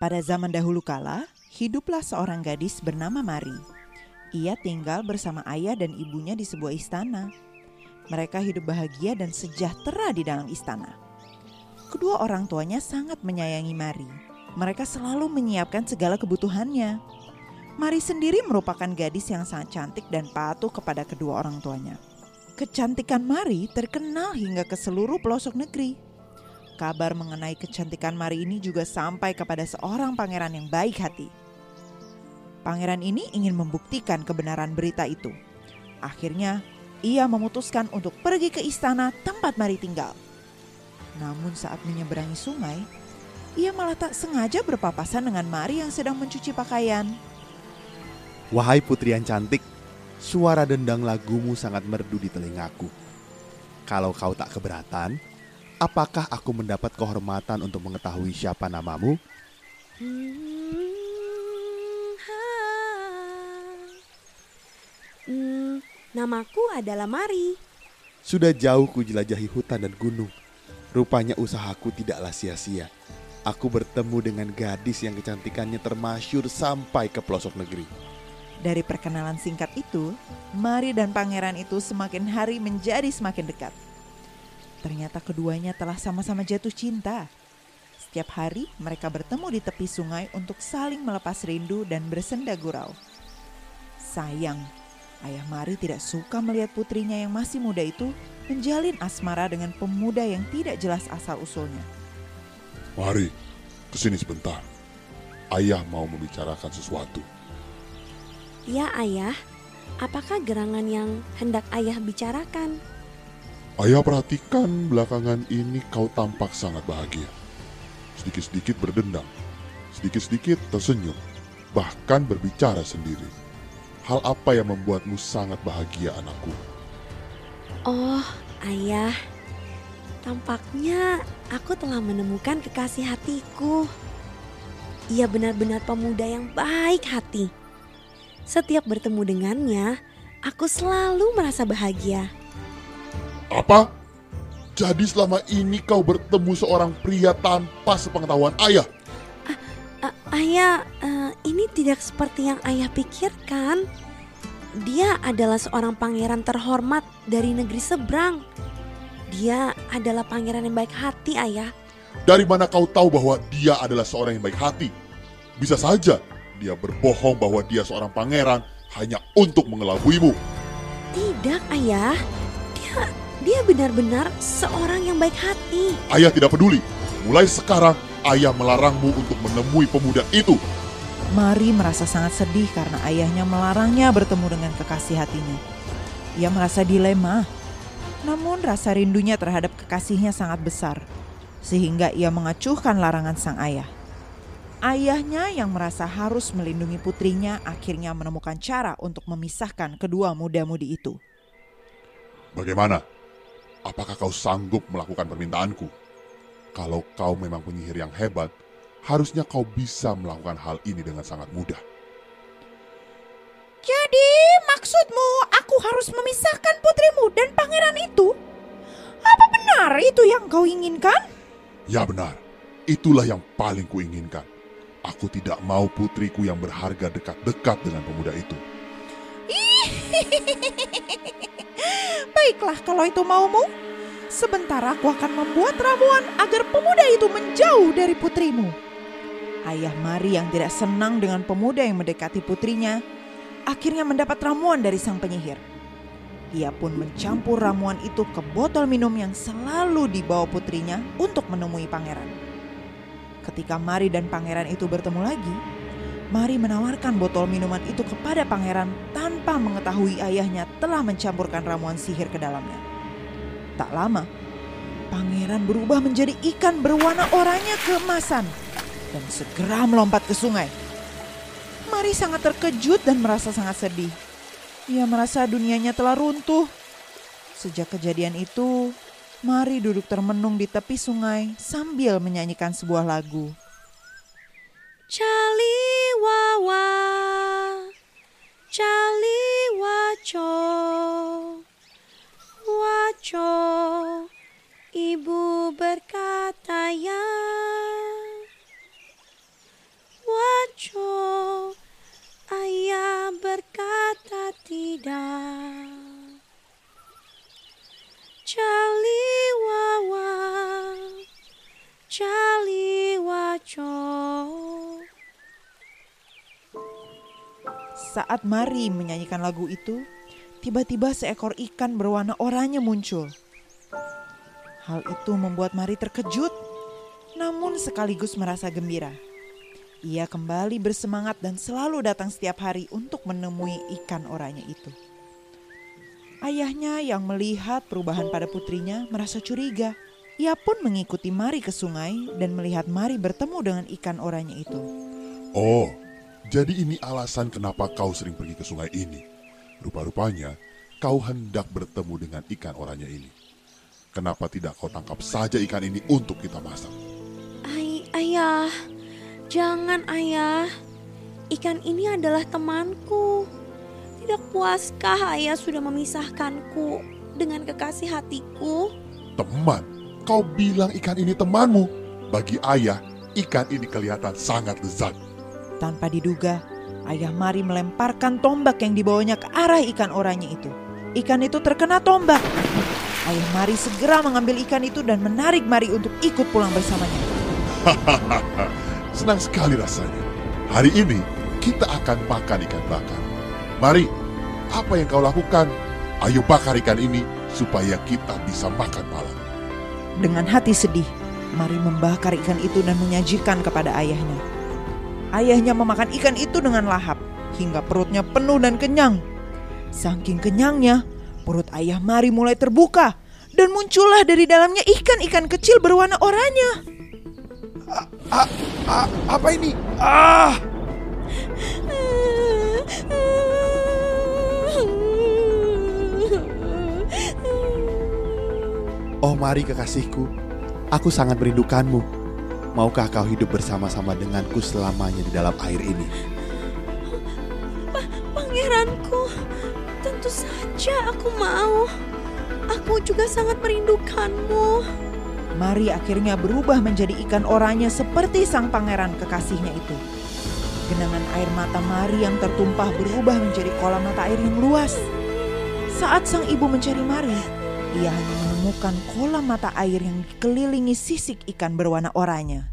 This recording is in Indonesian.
Pada zaman dahulu kala, hiduplah seorang gadis bernama Mari. Ia tinggal bersama ayah dan ibunya di sebuah istana. Mereka hidup bahagia dan sejahtera di dalam istana. Kedua orang tuanya sangat menyayangi Mari. Mereka selalu menyiapkan segala kebutuhannya. Mari sendiri merupakan gadis yang sangat cantik dan patuh kepada kedua orang tuanya. Kecantikan Mari terkenal hingga ke seluruh pelosok negeri. Kabar mengenai kecantikan Mari ini juga sampai kepada seorang pangeran yang baik hati. Pangeran ini ingin membuktikan kebenaran berita itu. Akhirnya, ia memutuskan untuk pergi ke istana tempat Mari tinggal. Namun saat menyeberangi sungai, ia malah tak sengaja berpapasan dengan Mari yang sedang mencuci pakaian. Wahai putri yang cantik, suara dendang lagumu sangat merdu di telingaku. Kalau kau tak keberatan, apakah aku mendapat kehormatan untuk mengetahui siapa namamu? Hmm, Hmm, namaku adalah Mari. Sudah jauh ku jelajahi hutan dan gunung. Rupanya usahaku tidaklah sia-sia. Aku bertemu dengan gadis yang kecantikannya termasyur sampai ke pelosok negeri. Dari perkenalan singkat itu, Mari dan pangeran itu semakin hari menjadi semakin dekat. Ternyata keduanya telah sama-sama jatuh cinta. Setiap hari mereka bertemu di tepi sungai untuk saling melepas rindu dan bersenda gurau. Sayang, Ayah Mari tidak suka melihat putrinya yang masih muda itu menjalin asmara dengan pemuda yang tidak jelas asal-usulnya. Mari, ke sini sebentar. Ayah mau membicarakan sesuatu. Ya ayah, apakah gerangan yang hendak ayah bicarakan? Ayah perhatikan belakangan ini kau tampak sangat bahagia. Sedikit-sedikit berdendam, sedikit-sedikit tersenyum, bahkan berbicara sendiri. Hal apa yang membuatmu sangat bahagia anakku? Oh, ayah. Tampaknya aku telah menemukan kekasih hatiku. Ia benar-benar pemuda yang baik hati. Setiap bertemu dengannya, aku selalu merasa bahagia. Apa? Jadi selama ini kau bertemu seorang pria tanpa sepengetahuan ayah? Uh, ayah, uh, ini tidak seperti yang ayah pikirkan. Dia adalah seorang pangeran terhormat dari negeri seberang. Dia adalah pangeran yang baik hati, ayah. Dari mana kau tahu bahwa dia adalah seorang yang baik hati? Bisa saja dia berbohong bahwa dia seorang pangeran hanya untuk mengelabuimu. Tidak, ayah. Dia dia benar-benar seorang yang baik hati. Ayah tidak peduli. Mulai sekarang ayah melarangmu untuk menemui pemuda itu. Mari merasa sangat sedih karena ayahnya melarangnya bertemu dengan kekasih hatinya. Ia merasa dilema, namun rasa rindunya terhadap kekasihnya sangat besar, sehingga ia mengacuhkan larangan sang ayah. Ayahnya yang merasa harus melindungi putrinya akhirnya menemukan cara untuk memisahkan kedua muda-mudi itu. Bagaimana? Apakah kau sanggup melakukan permintaanku? Kalau kau memang penyihir yang hebat, harusnya kau bisa melakukan hal ini dengan sangat mudah. Jadi maksudmu aku harus memisahkan putrimu dan pangeran itu? Apa benar itu yang kau inginkan? Ya benar, itulah yang paling kuinginkan. Aku tidak mau putriku yang berharga dekat-dekat dengan pemuda itu. Baiklah kalau itu maumu. Sebentar aku akan membuat ramuan agar pemuda itu menjauh dari putrimu. Ayah Mari yang tidak senang dengan pemuda yang mendekati putrinya, akhirnya mendapat ramuan dari sang penyihir. Ia pun mencampur ramuan itu ke botol minum yang selalu dibawa putrinya untuk menemui pangeran. Ketika Mari dan pangeran itu bertemu lagi, Mari menawarkan botol minuman itu kepada pangeran tanpa mengetahui ayahnya telah mencampurkan ramuan sihir ke dalamnya. Tak lama, pangeran berubah menjadi ikan berwarna oranye keemasan dan segera melompat ke sungai. Mari sangat terkejut dan merasa sangat sedih. Ia merasa dunianya telah runtuh. Sejak kejadian itu, Mari duduk termenung di tepi sungai sambil menyanyikan sebuah lagu. Cali wawa, cali Saat Mari menyanyikan lagu itu, tiba-tiba seekor ikan berwarna oranye muncul. Hal itu membuat Mari terkejut, namun sekaligus merasa gembira. Ia kembali bersemangat dan selalu datang setiap hari untuk menemui ikan oranye itu. Ayahnya yang melihat perubahan pada putrinya merasa curiga. Ia pun mengikuti Mari ke sungai dan melihat Mari bertemu dengan ikan oranye itu. Oh, jadi ini alasan kenapa kau sering pergi ke sungai ini. Rupa-rupanya kau hendak bertemu dengan ikan oranye ini. Kenapa tidak kau tangkap saja ikan ini untuk kita masak? Ay, ayah, jangan ayah. Ikan ini adalah temanku. Tidak puaskah ayah sudah memisahkanku dengan kekasih hatiku? Teman? Kau bilang ikan ini temanmu. Bagi ayah, ikan ini kelihatan sangat lezat. Tanpa diduga, ayah Mari melemparkan tombak yang dibawanya ke arah ikan oranye itu. Ikan itu terkena tombak. Ayah Mari segera mengambil ikan itu dan menarik Mari untuk ikut pulang bersamanya. Senang sekali rasanya. Hari ini kita akan makan ikan bakar. Mari, apa yang kau lakukan? Ayo bakar ikan ini supaya kita bisa makan malam. Dengan hati sedih, Mari membakar ikan itu dan menyajikan kepada ayahnya. Ayahnya memakan ikan itu dengan lahap hingga perutnya penuh dan kenyang. Saking kenyangnya, perut ayah Mari mulai terbuka dan muncullah dari dalamnya ikan-ikan kecil berwarna oranye. Ah, ah, apa ini? Ah! Oh mari kekasihku, aku sangat merindukanmu. Maukah kau hidup bersama-sama denganku selamanya di dalam air ini? Pangeranku, tentu saja aku mau. Aku juga sangat merindukanmu. Mari akhirnya berubah menjadi ikan oranye seperti sang pangeran kekasihnya itu. Genangan air mata Mari yang tertumpah berubah menjadi kolam mata air yang luas. Saat sang ibu mencari Mari, ia hanya menemukan kolam mata air yang dikelilingi sisik ikan berwarna oranye.